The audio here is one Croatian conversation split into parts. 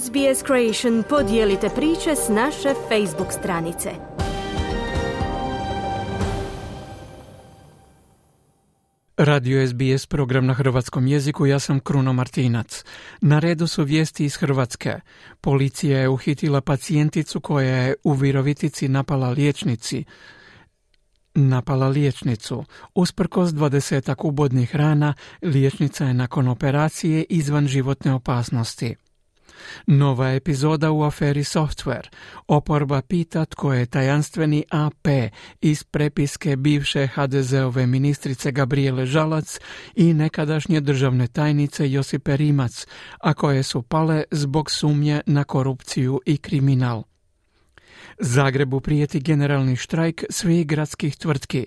SBS Creation podijelite priče s naše Facebook stranice. Radio SBS program na hrvatskom jeziku, ja sam Kruno Martinac. Na redu su vijesti iz Hrvatske. Policija je uhitila pacijenticu koja je u Virovitici napala liječnici napala liječnicu. Usprkos dvadesetak ubodnih rana, liječnica je nakon operacije izvan životne opasnosti. Nova epizoda u aferi Software. Oporba pita tko je tajanstveni AP iz prepiske bivše HDZ-ove ministrice Gabriele Žalac i nekadašnje državne tajnice Josipe Rimac, a koje su pale zbog sumnje na korupciju i kriminal. Zagrebu prijeti generalni štrajk svih gradskih tvrtki.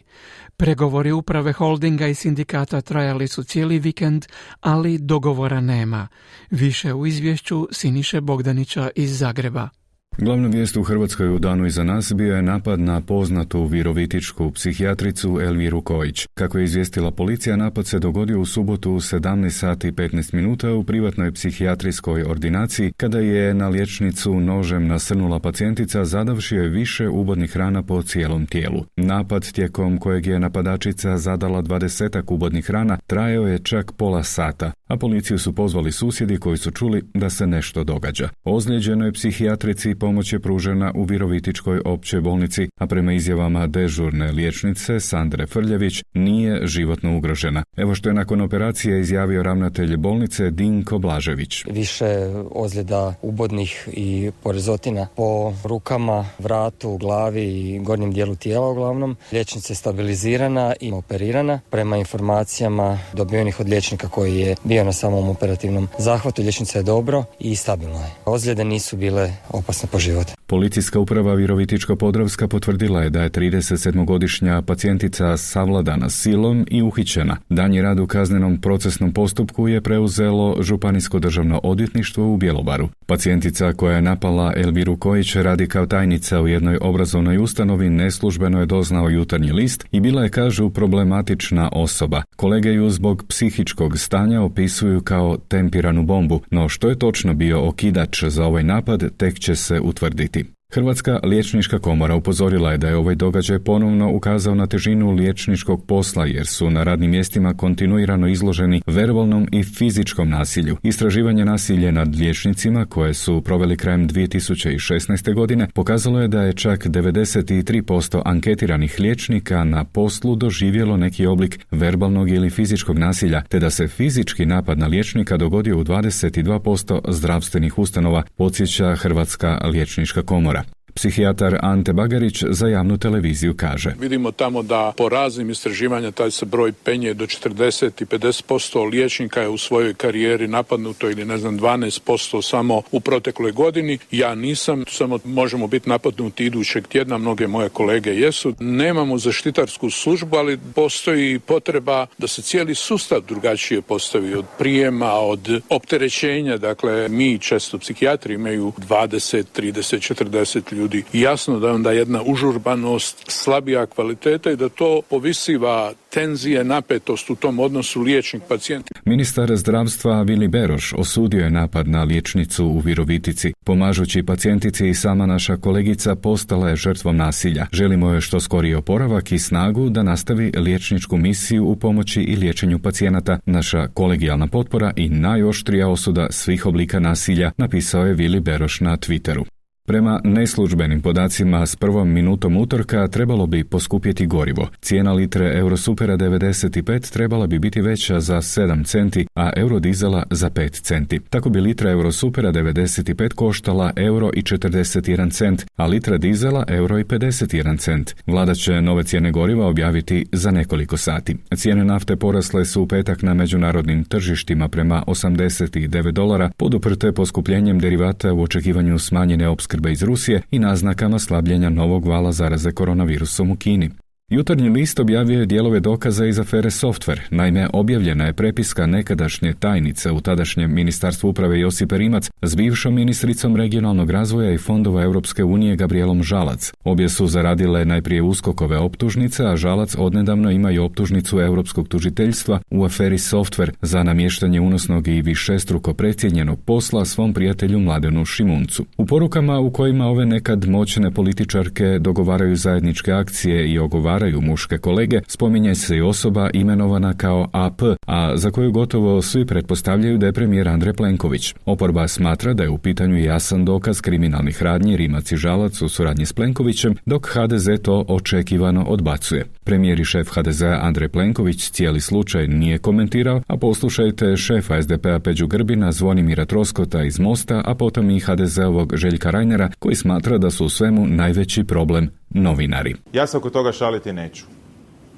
Pregovori uprave holdinga i sindikata trajali su cijeli vikend, ali dogovora nema. Više u izvješću Siniše Bogdanića iz Zagreba. Glavna vijest u Hrvatskoj u danu iza nas bio je napad na poznatu virovitičku psihijatricu Elviru Kojić. Kako je izvijestila policija, napad se dogodio u subotu u 17 sati 15 minuta u privatnoj psihijatrijskoj ordinaciji kada je na liječnicu nožem nasrnula pacijentica zadavši je više ubodnih rana po cijelom tijelu. Napad tijekom kojeg je napadačica zadala dvadesetak ubodnih rana trajao je čak pola sata, a policiju su pozvali susjedi koji su čuli da se nešto događa. Ozlijeđenoj psihijatrici pomoć je pružena u Virovitičkoj općoj bolnici, a prema izjavama dežurne liječnice Sandre Frljević nije životno ugrožena. Evo što je nakon operacije izjavio ravnatelj bolnice Dinko Blažević. Više ozljeda ubodnih i porezotina po rukama, vratu, glavi i gornjem dijelu tijela uglavnom. Liječnica je stabilizirana i operirana. Prema informacijama dobivenih od liječnika koji je bio na samom operativnom zahvatu, liječnica je dobro i stabilna je. Ozljede nisu bile opasne po život. Policijska uprava Virovitičko-Podravska potvrdila je da je 37-godišnja pacijentica savladana silom i uhićena. Danji rad u kaznenom procesnom postupku je preuzelo Županijsko državno odvjetništvo u Bjelovaru. Pacijentica koja je napala Elviru Kojić radi kao tajnica u jednoj obrazovnoj ustanovi neslužbeno je doznao jutarnji list i bila je, kažu, problematična osoba. Kolege ju zbog psihičkog stanja opisuju kao tempiranu bombu, no što je točno bio okidač za ovaj napad tek će se utvrditi. Hrvatska liječnička komora upozorila je da je ovaj događaj ponovno ukazao na težinu liječničkog posla jer su na radnim mjestima kontinuirano izloženi verbalnom i fizičkom nasilju. Istraživanje nasilje nad liječnicima koje su proveli krajem 2016. godine pokazalo je da je čak 93% anketiranih liječnika na poslu doživjelo neki oblik verbalnog ili fizičkog nasilja, te da se fizički napad na liječnika dogodio u 22% zdravstvenih ustanova, podsjeća Hrvatska liječnička komora. Psihijatar Ante Bagarić za javnu televiziju kaže. Vidimo tamo da po raznim istraživanja taj se broj penje do 40 i 50% liječnika je u svojoj karijeri napadnuto ili ne znam 12% samo u protekloj godini. Ja nisam, samo možemo biti napadnuti idućeg tjedna, mnoge moje kolege jesu. Nemamo zaštitarsku službu, ali postoji potreba da se cijeli sustav drugačije postavi od prijema, od opterećenja. Dakle, mi često psihijatri imaju 20, 30, 40 ljudi ljudi. Jasno da je onda jedna užurbanost, slabija kvaliteta i da to povisiva tenzije, napetost u tom odnosu liječnik-pacijent. Ministar zdravstva Vili Beroš osudio je napad na liječnicu u Virovitici. Pomažući pacijentici i sama naša kolegica postala je žrtvom nasilja. Želimo je što skoriji oporavak i snagu da nastavi liječničku misiju u pomoći i liječenju pacijenata. Naša kolegijalna potpora i najoštrija osuda svih oblika nasilja, napisao je Vili Beroš na Twitteru. Prema neslužbenim podacima s prvom minutom utorka trebalo bi poskupjeti gorivo. Cijena litre Eurosupera 95 trebala bi biti veća za 7 centi, a Eurodizela za 5 centi. Tako bi litra Eurosupera 95 koštala euro i 41 cent, a litra dizela euro i 51 cent. Vlada će nove cijene goriva objaviti za nekoliko sati. Cijene nafte porasle su u petak na međunarodnim tržištima prema 89 dolara, poduprte poskupljenjem derivata u očekivanju smanjene opskrbe opskrbe iz Rusije i naznakama slabljenja novog vala zaraze koronavirusom u Kini. Jutarnji list objavio je dijelove dokaza iz afere Software. Naime, objavljena je prepiska nekadašnje tajnice u tadašnjem Ministarstvu uprave Josipe Rimac s bivšom ministricom regionalnog razvoja i fondova Europske unije Gabrielom Žalac. Obje su zaradile najprije uskokove optužnice, a Žalac odnedavno ima i optužnicu Europskog tužiteljstva u aferi Software za namještanje unosnog i višestruko precijenjenog posla svom prijatelju Mladenu Šimuncu. U porukama u kojima ove nekad moćne političarke dogovaraju zajedničke akcije i ogovaraju muške kolege, spominje se i osoba imenovana kao AP, a za koju gotovo svi pretpostavljaju da je premijer Andrej Plenković. Oporba smatra da je u pitanju jasan dokaz kriminalnih radnji Rimac i Žalac u suradnji s Plenkovićem, dok HDZ to očekivano odbacuje. Premijer i šef HDZ Andrej Plenković cijeli slučaj nije komentirao, a poslušajte šefa SDP-a Peđu Grbina, Zvonimira Troskota iz Mosta, a potom i HDZ-ovog Željka Rajnera, koji smatra da su u svemu najveći problem novinari. Ja se oko toga šaliti neću.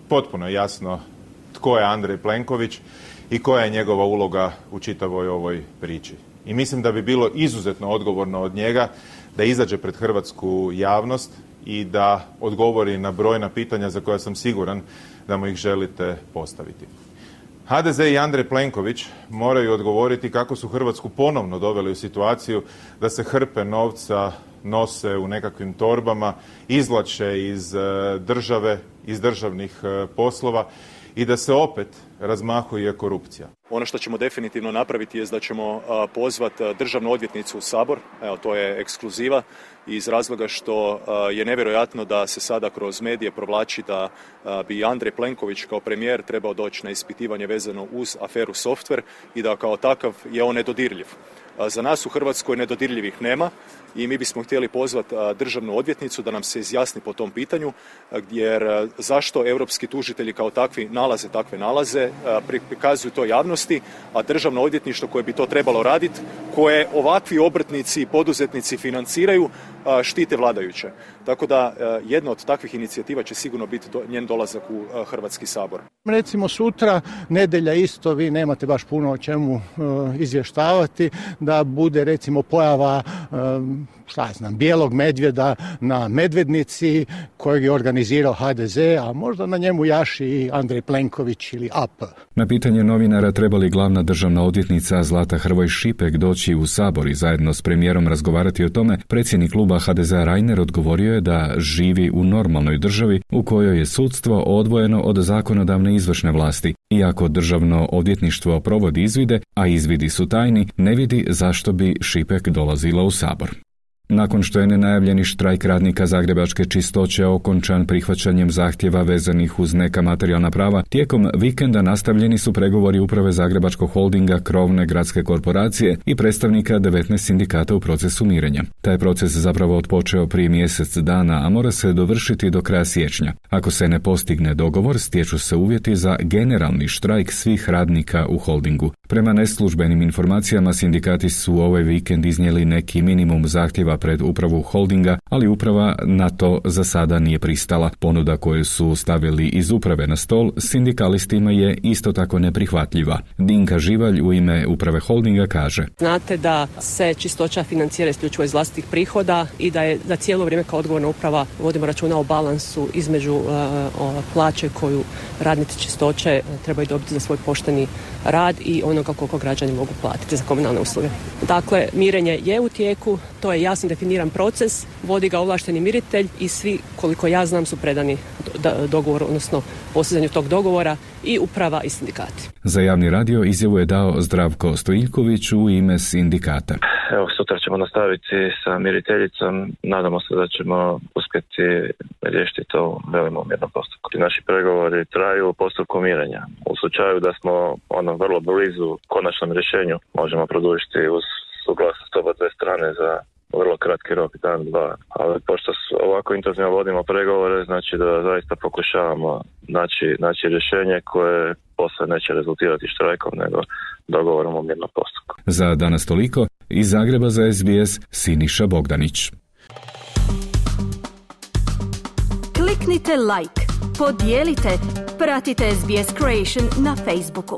Potpuno je jasno tko je Andrej Plenković i koja je njegova uloga u čitavoj ovoj priči. I mislim da bi bilo izuzetno odgovorno od njega da izađe pred hrvatsku javnost i da odgovori na brojna pitanja za koja sam siguran da mu ih želite postaviti. HDZ i Andrej Plenković moraju odgovoriti kako su Hrvatsku ponovno doveli u situaciju da se hrpe novca nose u nekakvim torbama, izvlače iz e, države, iz državnih e, poslova i da se opet razmahuje korupcija. Ono što ćemo definitivno napraviti je da ćemo pozvati državnu odvjetnicu u Sabor, evo to je ekskluziva iz razloga što je nevjerojatno da se sada kroz medije provlači da bi Andrej Plenković kao premijer trebao doći na ispitivanje vezano uz aferu software i da kao takav je on nedodirljiv. Za nas u Hrvatskoj nedodirljivih nema i mi bismo htjeli pozvati državnu odvjetnicu da nam se izjasni po tom pitanju jer zašto europski tužitelji kao takvi nalaze takve nalaze, prikazuju to javnosti, a državno odvjetništvo koje bi to trebalo raditi, koje ovakvi obrtnici i poduzetnici financiraju, štite vladajuće. Tako da jedna od takvih inicijativa će sigurno biti njen dolazak u Hrvatski sabor. Recimo sutra, nedelja isto, vi nemate baš puno o čemu izvještavati, da bude recimo pojava šta znam, bijelog medvjeda na medvednici kojeg je organizirao HDZ, a možda na njemu jaši i Andrej Plenković ili AP. Na pitanje novinara treba li glavna državna odvjetnica Zlata Hrvoj Šipek doći u Sabor i zajedno s premijerom razgovarati o tome, predsjednik kluba HDZ Reiner odgovorio je da živi u normalnoj državi u kojoj je sudstvo odvojeno od zakonodavne izvršne vlasti. Iako državno odvjetništvo provodi izvide, a izvidi su tajni, ne vidi zašto bi Šipek dolazila u Sabor. Nakon što je nenajavljeni štrajk radnika Zagrebačke čistoće okončan prihvaćanjem zahtjeva vezanih uz neka materijalna prava, tijekom vikenda nastavljeni su pregovori uprave Zagrebačkog holdinga, krovne gradske korporacije i predstavnika 19 sindikata u procesu mirenja. Taj proces zapravo odpočeo prije mjesec dana, a mora se dovršiti do kraja siječnja. Ako se ne postigne dogovor, stječu se uvjeti za generalni štrajk svih radnika u holdingu. Prema neslužbenim informacijama sindikati su ovaj vikend iznijeli neki minimum zahtjeva pred upravu holdinga, ali uprava na to za sada nije pristala. Ponuda koju su stavili iz uprave na stol sindikalistima je isto tako neprihvatljiva. Dinka Živalj u ime uprave holdinga kaže. Znate da se čistoća financira isključivo iz vlastitih prihoda i da je da cijelo vrijeme kao odgovorna uprava vodimo računa o balansu između uh, plaće koju radnici čistoće trebaju dobiti za svoj pošteni rad i onoga koliko građani mogu platiti za komunalne usluge. Dakle, mirenje je u tijeku, to je jasno definiran proces, vodi ga ovlašteni miritelj i svi, koliko ja znam, su predani dogovor, odnosno postizanju tog dogovora i uprava i sindikati. Za javni radio izjavu je dao Zdravko Stojiljković u ime sindikata. Evo, sutra ćemo nastaviti sa miriteljicom. Nadamo se da ćemo uspjeti riješiti to velimo mirnom postupku. Naši pregovori traju u postupku mirenja. U slučaju da smo ono vrlo blizu konačnom rješenju, možemo produžiti uz suglasnost oba dve strane za vrlo kratki rok, dan, dva. Ali pošto ovako intenzivno vodimo pregovore, znači da zaista pokušavamo naći, naći rješenje koje posle neće rezultirati štrajkom, nego dogovorom o mirnom postupku. Za danas toliko, iz Zagreba za SBS, Siniša Bogdanić. Kliknite like, podijelite, pratite SBS Creation na Facebooku.